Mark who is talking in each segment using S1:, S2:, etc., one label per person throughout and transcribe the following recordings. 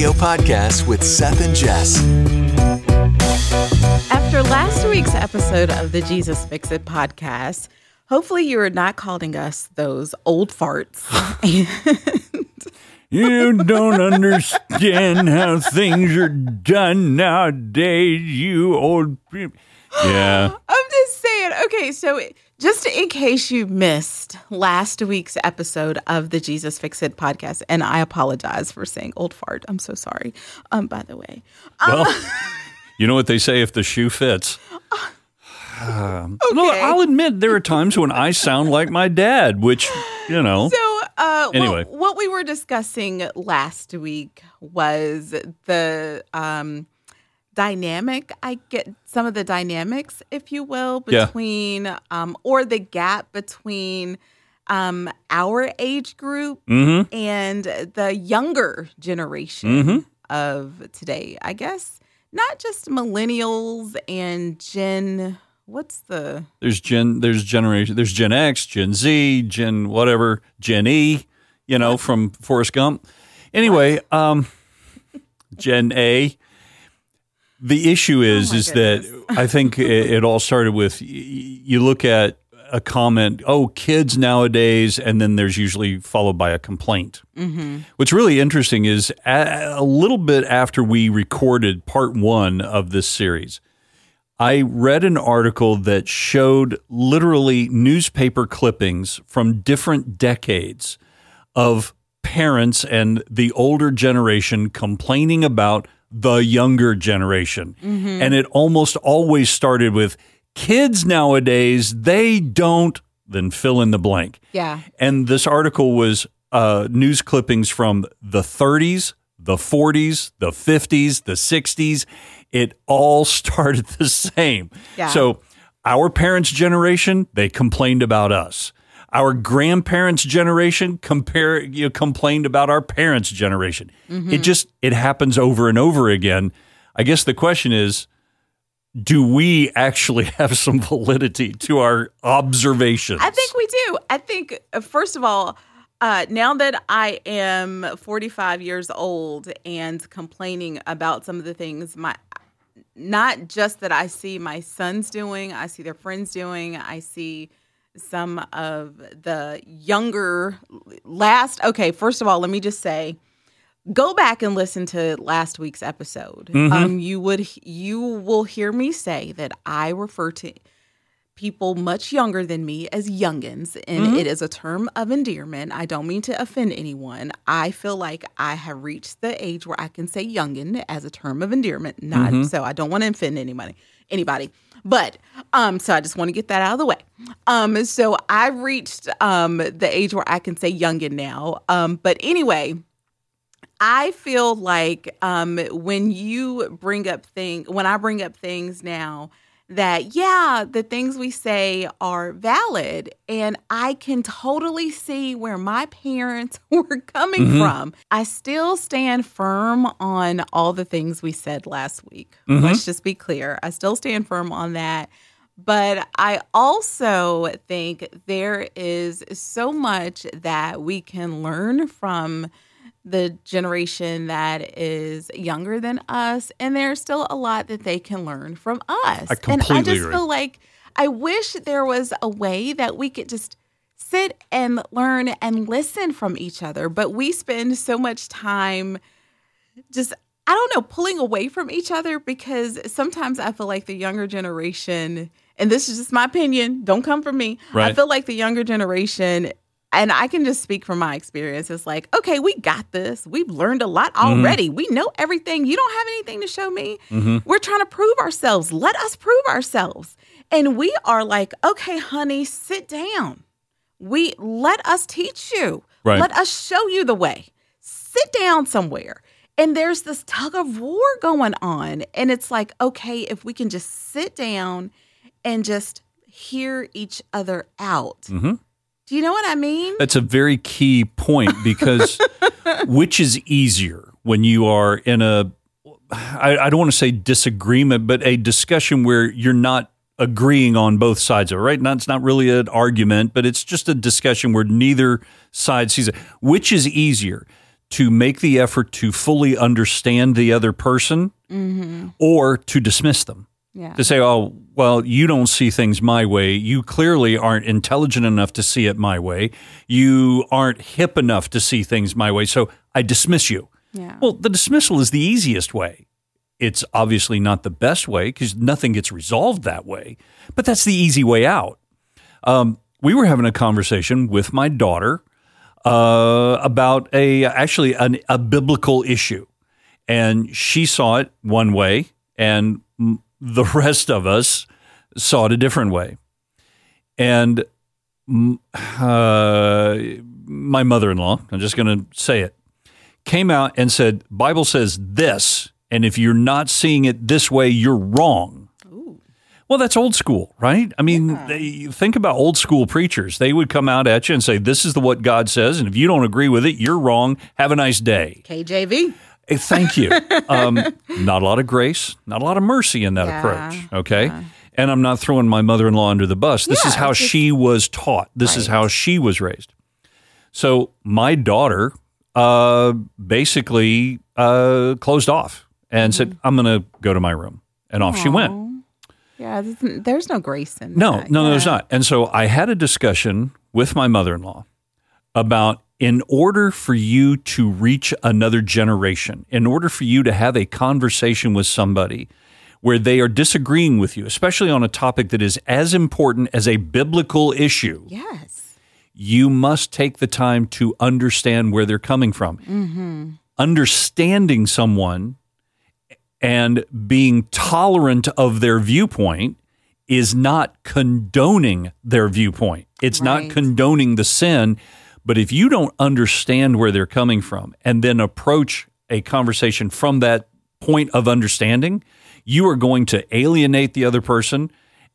S1: audio podcast with Seth and Jess.
S2: After last week's episode of the Jesus Fix It podcast, hopefully you are not calling us those old farts.
S3: You don't understand how things are done nowadays, you old people. Yeah.
S2: I'm just saying. Okay, so just in case you missed last week's episode of the Jesus Fix It podcast, and I apologize for saying old fart. I'm so sorry. Um, by the way,
S3: Well, you know what they say if the shoe fits. Um, no,
S2: Okay.
S3: I'll admit there are times when I sound like my dad, which, you know.
S2: So, uh,
S3: Anyway.
S2: what, what we were discussing last week was the um, dynamic. I get some of the dynamics, if you will,
S3: Yeah.
S2: between um, or the gap between um, our age group
S3: Mm-hmm.
S2: and the younger generation of today. I guess not just millennials and Gen. What's the
S3: There's Gen, there's generation, there's Gen X, Gen Z, Gen whatever, Gen E, you know, from Forrest Gump. Anyway, um, Gen A. The issue is,
S2: Oh
S3: is that I think it, it all started with you look at a comment, oh, kids nowadays, and then there's usually followed by a complaint. Mm-hmm. What's really interesting is a, a little bit after we recorded part one of this series, I read an article that showed literally newspaper clippings from different decades of parents and the older generation complaining about the younger generation. And it almost always started with kids nowadays, they don't, then fill in the blank.
S2: yeah
S3: And this article was uh, news clippings from the 30s, the 40s, the 50s, the 60s. It all started the same.
S2: Yeah.
S3: So, our parents' generation, they complained about us. Our grandparents' generation compare you know, complained about our parents' generation. It just it happens over and over again. I guess the question is do we actually have some validity to our observations?
S2: I think we do. I think, uh, first of all, uh, now that I am 45 years old and complaining about some of the things my not just that I see my sons doing, I see their friends doing, I see some of the younger last okay, first of all, let me just say go back and listen to last week's episode. Um you would you will hear me say that I refer to people much younger than me as youngins, and it is a term of endearment. I don't mean to offend anyone. I feel like I have reached the age where I can say youngin as a term of endearment. Not so I don't want to offend anybody. Anybody. But um, so I just want to get that out of the way. Um, so I've reached um the age where I can say youngin now. Um, but anyway, I feel like um, when you bring up thing, when I bring up things now, that yeah, the things we say are valid, and I can totally see where my parents were coming mm-hmm. from. I still stand firm on all the things we said last week. Mm-hmm. Let's just be clear. I still stand firm on that. But I also think there is so much that we can learn from the generation that is younger than us, and there's still a lot that they can learn from us.
S3: I completely
S2: and I just
S3: agree.
S2: feel like I wish there was a way that we could just sit and learn and listen from each other, but we spend so much time just I don't know, pulling away from each other because sometimes I feel like the younger generation, and this is just my opinion, don't come from me. I feel like the younger generation, and I can just speak from my experience, it's like, okay, we got this. We've learned a lot already. We know everything. You don't have anything to show me. We're trying to prove ourselves. Let us prove ourselves. And we are like, okay, honey, sit down. We let us teach you.
S3: Right.
S2: Let us show you the way. Sit down somewhere. And there's this tug of war going on. And it's like, okay, if we can just sit down and just hear each other out.
S3: Mm-hmm.
S2: Do you know what I mean?
S3: That's a very key point because which is easier when you are in a, I, I don't want to say disagreement, but a discussion where you're not agreeing on both sides of it, right? Not, it's not really an argument, but it's just a discussion where neither side sees it. Which is easier to make the effort to fully understand the other person mm-hmm. or to dismiss them.
S2: Yeah.
S3: To say, oh, well, you don't see things my way. You clearly aren't intelligent enough to see it my way. You aren't hip enough to see things my way. So I dismiss you.
S2: Yeah.
S3: Well, the dismissal is the easiest way. It's obviously not the best way because nothing gets resolved that way, but that's the easy way out. Um, we were having a conversation with my daughter uh, about a actually an, a biblical issue, and she saw it one way, and the rest of us saw it a different way. And uh, my mother-in-law, I'm just going to say it, came out and said, "Bible says this, and if you're not seeing it this way, you're wrong." Well, that's old school, right? I mean, they, think about old school preachers. They would come out at you and say, "This is the what God says, and if you don't agree with it, you're wrong. Have a nice day."
S2: KJV.
S3: Thank you. Um, not a lot of grace, not a lot of mercy in that
S2: Yeah,
S3: approach. Okay. And I'm not throwing my mother in law under the bus. This is how
S2: just-
S3: she was taught, this is how she was raised. So my daughter uh, basically uh, closed off and said,
S2: Mm-hmm.
S3: I'm going to go to my room. And off she went.
S2: Yeah, there's- there's no grace in
S3: No,
S2: that.
S3: no, no,
S2: Yeah.
S3: there's not. And so I had a discussion with my mother in law about in order for you to reach another generation, in order for you to have a conversation with somebody where they are disagreeing with you, especially on a topic that is as important as a biblical issue,
S2: Yes.
S3: you must take the time to understand where they're coming from. Mm-hmm. Understanding someone and being tolerant of their viewpoint is not condoning their viewpoint. It's not condoning the sin. But if you don't understand where they're coming from and then approach a conversation from that point of understanding, you are going to alienate the other person.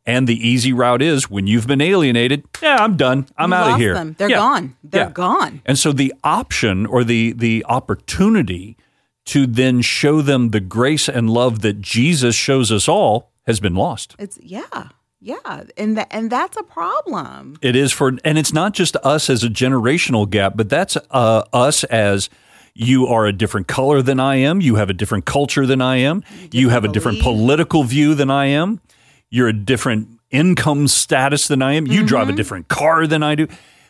S3: And the easy route is when you've been alienated, yeah, I'm done. I'm
S2: You
S3: out of here.
S2: them. They're
S3: Yeah.
S2: gone. They're
S3: Yeah.
S2: gone.
S3: And so the option or the the opportunity to then show them the grace and love that Jesus shows us all has been lost.
S2: It's yeah, yeah, and that and that's a problem.
S3: It is for and it's not just us as a generational gap, but that's uh, us as you are a different color than I am, you have a different culture than I am, you have a different
S2: belief.
S3: political view than I am, you're a different income status than I am, you drive a different car than I do.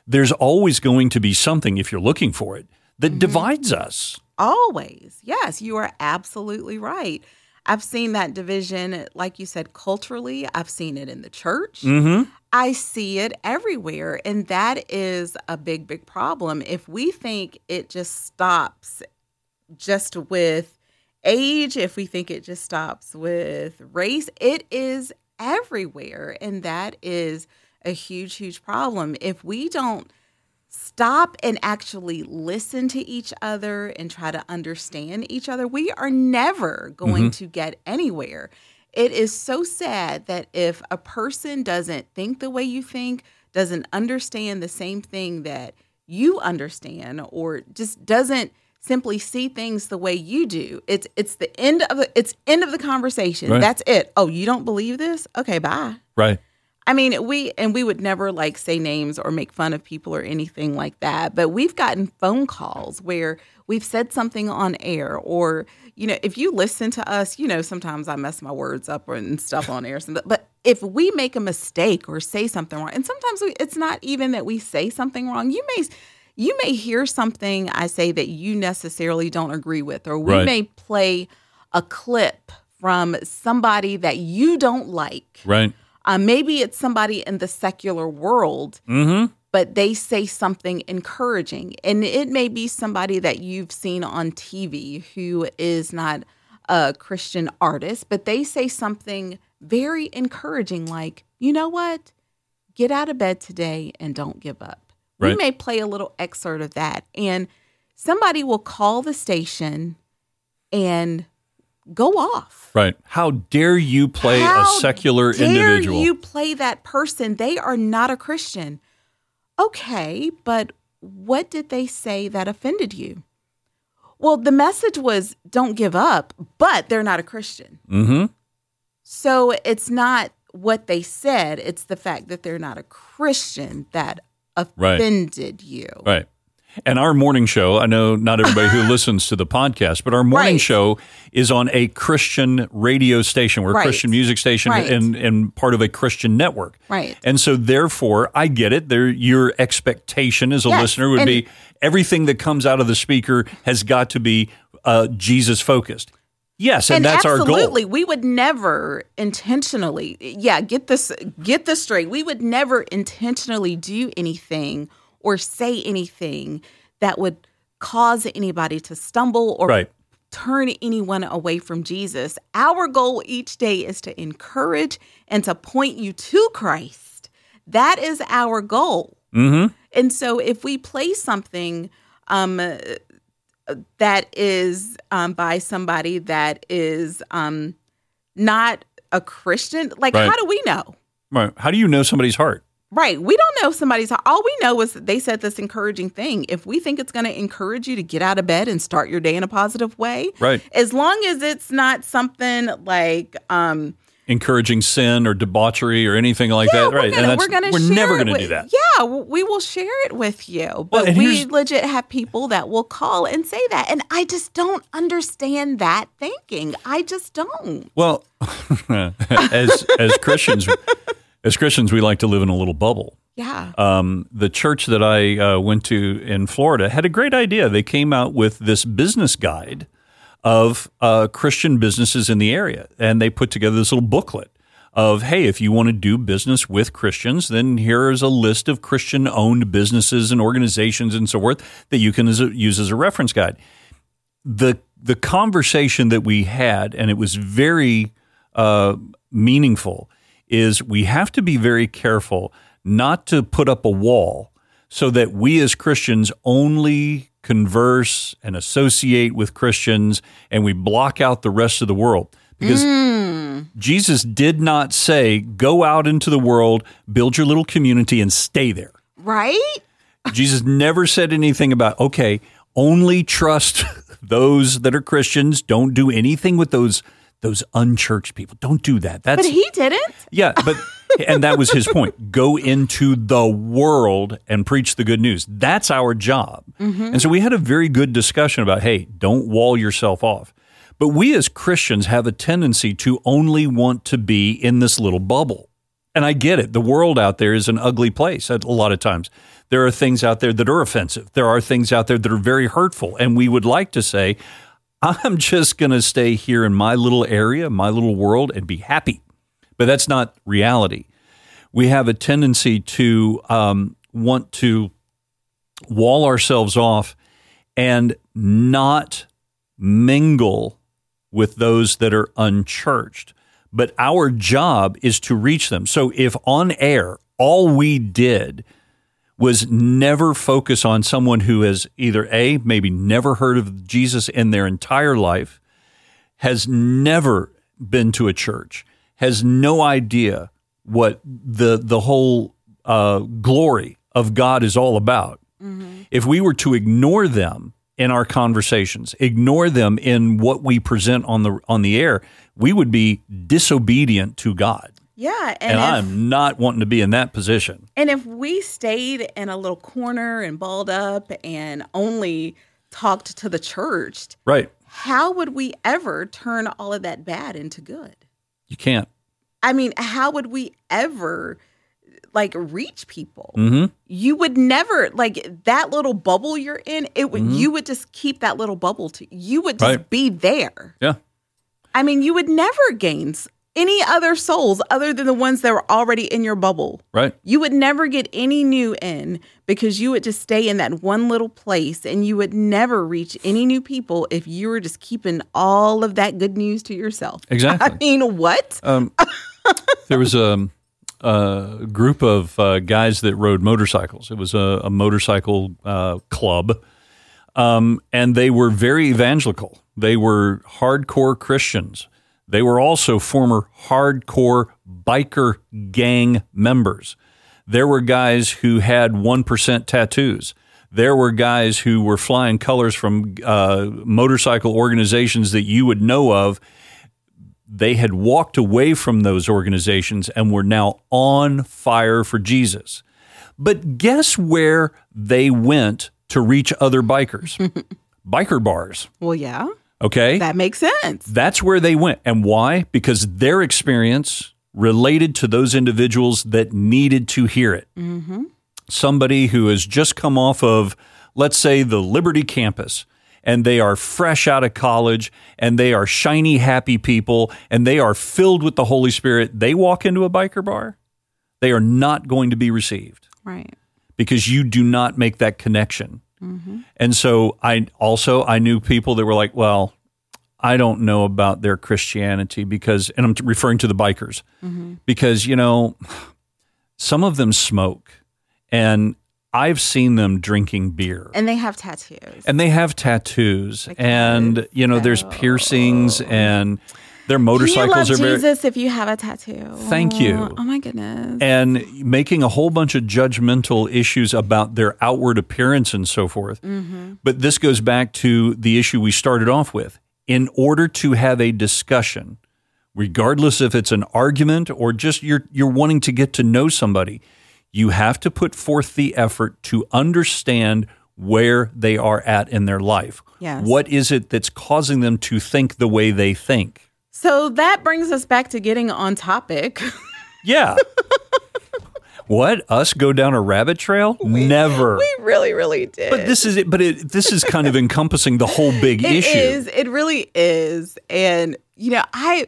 S3: There's always going to be something if you're looking for it that divides us.
S2: Always, yes, you are absolutely right. I've seen that division, like you said, culturally. I've seen it in the church.
S3: Mhm.
S2: I see it everywhere. And that is a big, big problem. If we think it just stops just with age, if we think it just stops with race, it is everywhere. And that is a huge, huge problem. If we don't stop and actually listen to each other and try to understand each other, we are never going mm-hmm. to get anywhere. It is so sad that if a person doesn't think the way you think, doesn't understand the same thing that you understand, or just doesn't simply see things the way you do, it's it's the end of the it's end of the conversation.
S3: Right.
S2: That's it. Oh, you don't believe this? Okay, bye.
S3: Right.
S2: I mean, we and we would never like say names or make fun of people or anything like that. But we've gotten phone calls where we've said something on air, or you know, if you listen to us, you know, sometimes I mess my words up and stuff on air. But if we make a mistake or say something wrong, and sometimes we, it's not even that we say something wrong. You may you may hear something I say that you necessarily don't agree with, or we
S3: Right.
S2: may play a clip from somebody that you don't like.
S3: Right.
S2: Uh, maybe it's somebody in the secular world,
S3: Mm-hmm.
S2: but they say something encouraging. And it may be somebody that you've seen on TV who is not a Christian artist, but they say something very encouraging, like, you know what? Get out of bed today and don't give up. We may play a little excerpt of that, and somebody will call the station and go off.
S3: Right. How dare you play a secular
S2: dare
S3: individual?
S2: you play that person? They are not a Christian. Okay, but what did they say that offended you? Well, the message was don't give up, but they're not a Christian.
S3: mm-hmm.
S2: So it's not what they said, it's the fact that they're not a Christian that
S3: Right.
S2: offended you.
S3: Right. And our morning show, I know not everybody who listens to the podcast, but our morning
S2: Right.
S3: show is on a Christian radio station. We're a
S2: Right.
S3: Christian music station
S2: Right.
S3: and, and part of a Christian network.
S2: Right.
S3: And so therefore, I get it. There your expectation as a
S2: Yes,
S3: listener would
S2: and-
S3: be everything that comes out of the speaker has got to be uh, Jesus focused. Yes, and, that's our
S2: absolutely,
S3: goal.
S2: we would never intentionally, yeah, get this get this straight. We would never intentionally do anything or say anything that would cause anybody to stumble or
S3: Right.
S2: turn anyone away from Jesus. Our goal each day is to encourage and to point you to Christ. That is our goal.
S3: Mm-hmm.
S2: And so if we play something um, that is um, by somebody that is um, not a Christian, like
S3: Right.
S2: how do we know?
S3: Right. How do you know somebody's heart?
S2: Right. We don't know if somebody's all we know is that they said this encouraging thing. If we think it's going to encourage you to get out of bed and start your day in a positive way,
S3: Right.
S2: as long as it's not something like um
S3: Encouraging sin or debauchery or anything like
S2: yeah,
S3: that. Right.
S2: Gonna,
S3: and
S2: we're gonna
S3: we're
S2: share
S3: never going to do that.
S2: Yeah, we will share it with you. But
S3: and
S2: we legit have people that will call and say that. And I just don't understand that thinking. I just don't.
S3: Well, as as Christians, as Christians, we like to live in a little bubble.
S2: Yeah.
S3: Um, the church that I uh, went to in Florida had a great idea. They came out with this business guide of uh, Christian businesses in the area, and they put together this little booklet of, hey, if you want to do business with Christians, then here is a list of Christian-owned businesses and organizations and so forth that you can use as a reference guide. the The conversation that we had, and it was very uh, meaningful, is we have to be very careful not to put up a wall so that we as Christians only converse and associate with Christians and we block out the rest of the world. Because mm. Jesus did not say, go out into the world, build your little community, and stay there.
S2: right?
S3: Jesus never said anything about, okay, only trust those that are Christians. Don't do anything with those those unchurched people. Don't do that. That's
S2: But he didn't.
S3: yeah, but and that was his point. Go into the world and preach the good news. That's our job. Mm-hmm. And so we had a very good discussion about, hey, don't wall yourself off. But we as Christians have a tendency to only want to be in this little bubble. And I get it. The world out there is an ugly place a lot of times. There are things out there that are offensive. There are things out there that are very hurtful. And we would like to say, I'm just going to stay here in my little area, my little world, and be happy. But that's not reality. We have a tendency to um, want to wall ourselves off and not mingle with those that are unchurched. But our job is to reach them. So if on air, all we did was never focus on someone who has either A, maybe never heard of Jesus in their entire life, has never been to a church, has no idea what the the whole uh, glory of God is all about. If we were to ignore them in our conversations, ignore them in what we present on the on the air, we would be disobedient to God.
S2: Yeah.
S3: And,
S2: And, if,
S3: I'm not wanting to be in that position.
S2: and if we stayed in a little corner and balled up and only talked to the church,
S3: Right.
S2: how would we ever turn all of that bad into good?
S3: You can't.
S2: I mean, how would we ever like reach people?
S3: Mm-hmm.
S2: You would never like that little bubble you're in. It would you would just keep that little bubble to you would just
S3: Right.
S2: be there.
S3: Yeah.
S2: I mean, you would never gain any other souls other than the ones that were already in your bubble.
S3: Right.
S2: You would never get any new in because you would just stay in that one little place and you would never reach any new people if you were just keeping all of that good news to yourself.
S3: Exactly.
S2: I mean, what?
S3: Um, there was a, a group of uh, guys that rode motorcycles. It was a, a motorcycle uh, club, um, and they were very evangelical. They were hardcore Christians. They were also former hardcore biker gang members. There were guys who had 1% tattoos. There were guys who were flying colors from uh, motorcycle organizations that you would know of they had walked away from those organizations and were now on fire for Jesus. But guess where they went to reach other bikers. Biker bars.
S2: Well, yeah,
S3: Okay.
S2: that makes sense.
S3: That's where they went. And why? Because their experience related to those individuals that needed to hear it. Mm-hmm. Somebody who has just come off of, let's say, the Liberty campus, and they are fresh out of college, and they are shiny, happy people, and they are filled with the Holy Spirit. They walk into a biker bar, they are not going to be received
S2: Right.
S3: because you do not make that connection. Mm-hmm. And so I also I knew people that were like, well, I don't know about their Christianity because and I'm referring to the bikers. Mm-hmm. Because you know some of them smoke and I've seen them drinking beer.
S2: And they have tattoos.
S3: and they have tattoos. And you know there's piercings and their motorcycles
S2: you love
S3: are very
S2: Jesus if you have a tattoo.
S3: Thank you.
S2: Oh my goodness.
S3: and making a whole bunch of judgmental issues about their outward appearance and so forth. Mm-hmm. But this goes back to the issue we started off with. In order to have a discussion, regardless if it's an argument or just you're you're wanting to get to know somebody, you have to put forth the effort to understand where they are at in their life.
S2: Yes.
S3: What is it that's causing them to think the way they think?
S2: So that brings us back to getting on topic.
S3: Yeah. what? Us go down a rabbit trail? Never.
S2: we really, really did.
S3: but this is it. But it, this is kind of encompassing the whole big
S2: It
S3: issue.
S2: is. It really is. And you know, I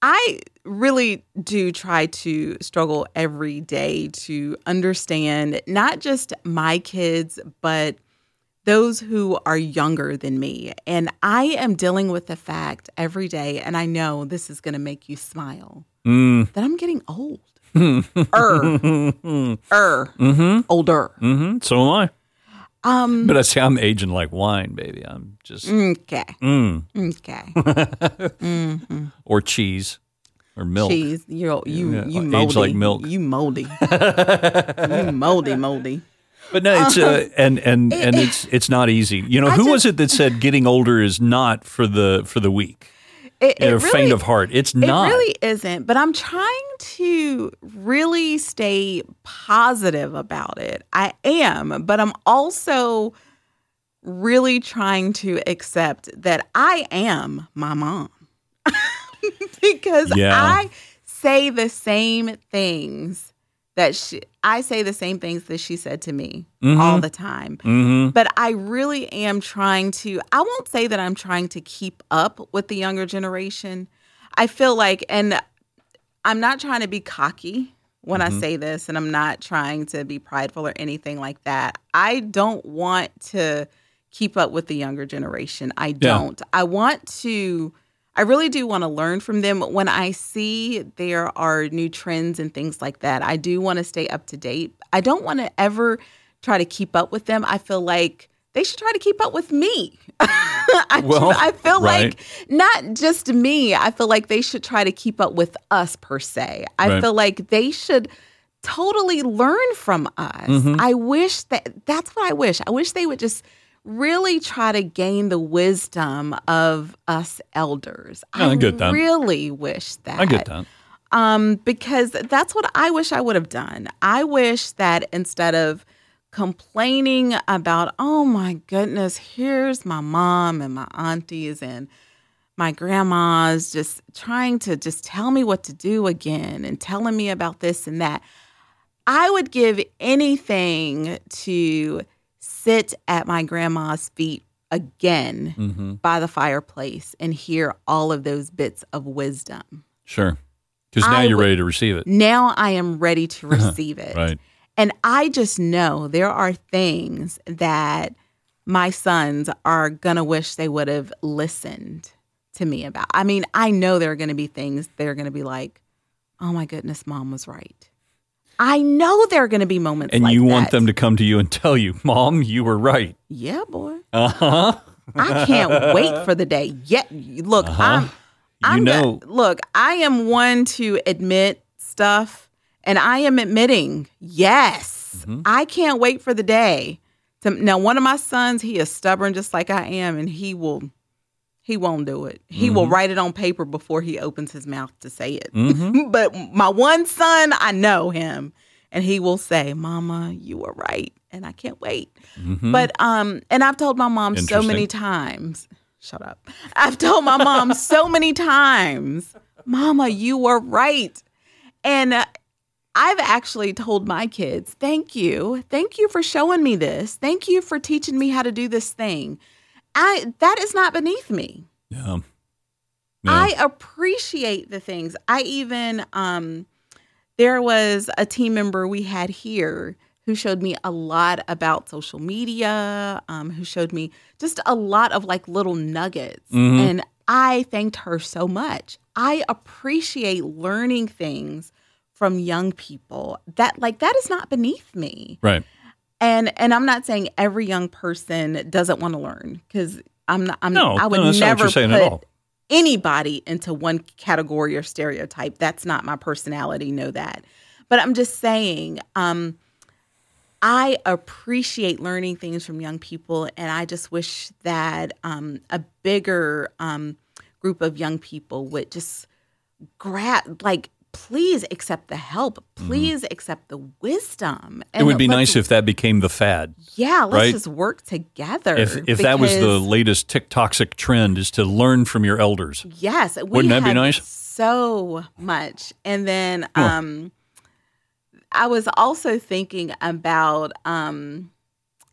S2: I really do try to struggle every day to understand not just my kids, but those who are younger than me. And I am dealing with the fact every day, and I know this is going to make you smile,
S3: Mm.
S2: that I'm getting old. er, er, older.
S3: hmm So am I.
S2: Um,
S3: But I say I'm aging like wine, baby. I'm just
S2: okay,
S3: mm.
S2: okay.
S3: or cheese or milk.
S2: cheese. You you
S3: Yeah,
S2: you
S3: age like milk.
S2: You moldy. you moldy, moldy.
S3: But no, it's uh, and and and it's it's not easy. You know,
S2: I
S3: who was it that said getting older is not for the for the weak,
S2: It,
S3: you
S2: it
S3: know,
S2: really,
S3: faint of heart? It's not.
S2: it really isn't. But I'm trying to really stay positive about it. I am, but I'm also really trying to accept that I am my mom because
S3: Yeah.
S2: I say the same things that she I say the same things that she said to me all the time.
S3: hmm
S2: But I really am trying to I won't say that I'm trying to keep up with the younger generation. I feel like and I'm not trying to be cocky when I say this and I'm not trying to be prideful or anything like that. I don't want to keep up with the younger generation. I don't. I want to I really do want to learn from them. When I see there are new trends and things like that, I do want to stay up to date. I don't want to ever try to keep up with them. I feel like they should try to keep up with me. I,
S3: Well,
S2: I feel
S3: right.
S2: like not just me, I feel like they should try to keep up with us per se. I
S3: Right.
S2: feel like they should totally learn from us.
S3: Mm-hmm.
S2: I wish that that's what I wish. I wish they would just really try to gain the wisdom of us elders.
S3: Yeah, I get that.
S2: really wish that.
S3: I get that.
S2: Um, because that's what I wish I would have done. I wish that instead of complaining about, oh my goodness, here's my mom and my aunties and my grandma's just trying to just tell me what to do again and telling me about this and that. I would give anything to sit at my grandma's feet again
S3: hmm
S2: by the fireplace and hear all of those bits of wisdom.
S3: Sure. Because now
S2: I
S3: you're ready to receive it.
S2: Now I am ready to receive it.
S3: Right.
S2: And I just know there are things that my sons are going to wish they would have listened to me about. I mean, I know there are going to be things they're going to be like, oh my goodness, mom was right. I know there are going to be moments
S3: And
S2: like
S3: you want
S2: that.
S3: them to come to you and tell you, Mom, you were right.
S2: Yeah, boy.
S3: Uh huh.
S2: I can't wait for the day. Yet, look, I'm,
S3: You
S2: I'm go-
S3: know,
S2: look, I am one to admit stuff, and I am admitting, yes,
S3: Mm-hmm.
S2: I can't wait for the day. To, now, one of my sons, he is stubborn just like I am, and he will, he won't do it. He will
S3: Mm-hmm.
S2: write it on paper before he opens his mouth to say it.
S3: Mhm.
S2: but my one son, I know him, and he will say, "Mama, you were right," and I can't wait. But um, and I've told my mom so many times. Shut up. I've told my mom so many times, "Mama, you were right," and. Uh, I've actually told my kids, thank you. Thank you for showing me this. Thank you for teaching me how to do this thing. I that is not beneath me.
S3: Yeah. Yeah.
S2: I appreciate the things. I even um there was a team member we had here who showed me a lot about social media, um, who showed me just a lot of like little nuggets. And I thanked her so much. I appreciate learning things from young people. That like that is not beneath me
S3: right.
S2: And and I'm not saying every young person doesn't want to learn because I'm not. I'm.
S3: No,
S2: I would
S3: no, that's not
S2: never
S3: you're saying
S2: put
S3: at all.
S2: anybody into one category or stereotype. That's not my personality. Know that. But I'm just saying. Um, I appreciate learning things from young people, and I just wish that um, a bigger um, group of young people would just grab, like, please accept the help, please accept the wisdom.
S3: Mm-hmm. It would be nice if that became the fad.
S2: yeah, let's
S3: right?
S2: just work together.
S3: If if that was the latest TikTokic trend is to learn from your elders.
S2: yes, we
S3: Wouldn't that be nice?
S2: So much, and then um, I was also thinking about um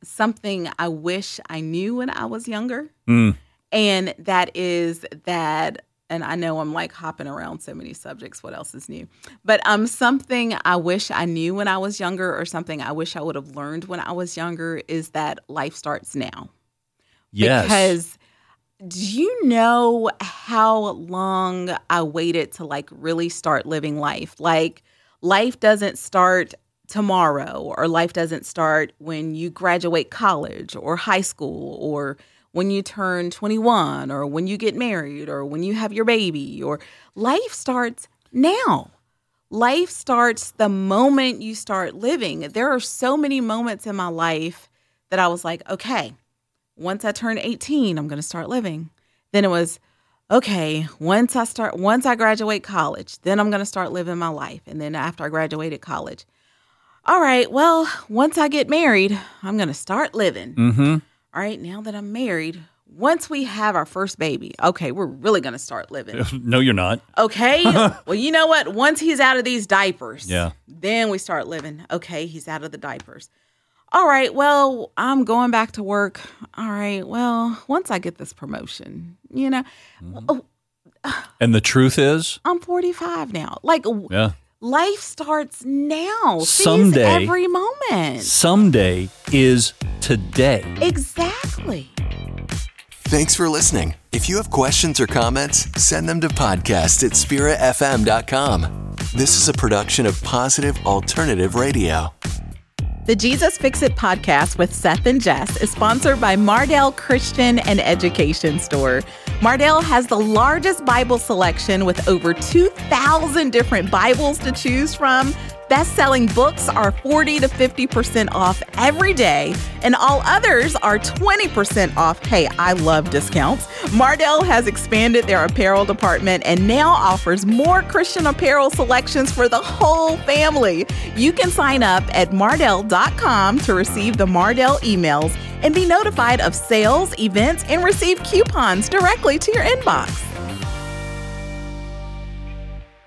S2: something I wish I knew when I was younger,
S3: Mm.
S2: and that is that. And I know I'm like hopping around so many subjects. What else is new? But um, something I wish I knew when I was younger, or something I wish I would have learned when I was younger, is that life starts now.
S3: Yes.
S2: Because do you know how long I waited to like really start living life? Like life doesn't start tomorrow or life doesn't start when you graduate college or high school or when you turn 21 or when you get married or when you have your baby or life starts now. Life starts the moment you start living. There are so many moments in my life that I was like, okay, once I turn 18, I'm going to start living. Then it was, okay, once I start, once I graduate college, then I'm going to start living my life. And then after I graduated college, all right, well, once I get married, I'm going to start living.
S3: Mm-hmm.
S2: All right, now that I'm married, once we have our first baby, okay, we're really going to start living.
S3: No, you're not.
S2: Okay. well, you know what? Once he's out of these diapers,
S3: Yeah.
S2: then we start living. Okay, he's out of the diapers. All right. Well, I'm going back to work. All right. Well, once I get this promotion, you know, mm-hmm. oh, oh
S3: And the truth is,
S2: I'm 45 now. Like
S3: yeah,
S2: life starts now. Seize
S3: Someday-
S2: every moment.
S3: someday is today.
S2: Exactly.
S1: Thanks for listening. If you have questions or comments, send them to podcast at spiritfm.com. This is a production of Positive Alternative Radio.
S2: The Jesus Fix It podcast with Seth and Jess is sponsored by Mardel Christian and Education Store. Mardel has the largest Bible selection with over 2,000 different Bibles to choose from. Best selling books are 40 to 50% off every day, and all others are 20% off. Hey, I love discounts. Mardel has expanded their apparel department and now offers more Christian apparel selections for the whole family. You can sign up at mardel.com to receive the Mardel emails and be notified of sales, events, and receive coupons directly to your inbox.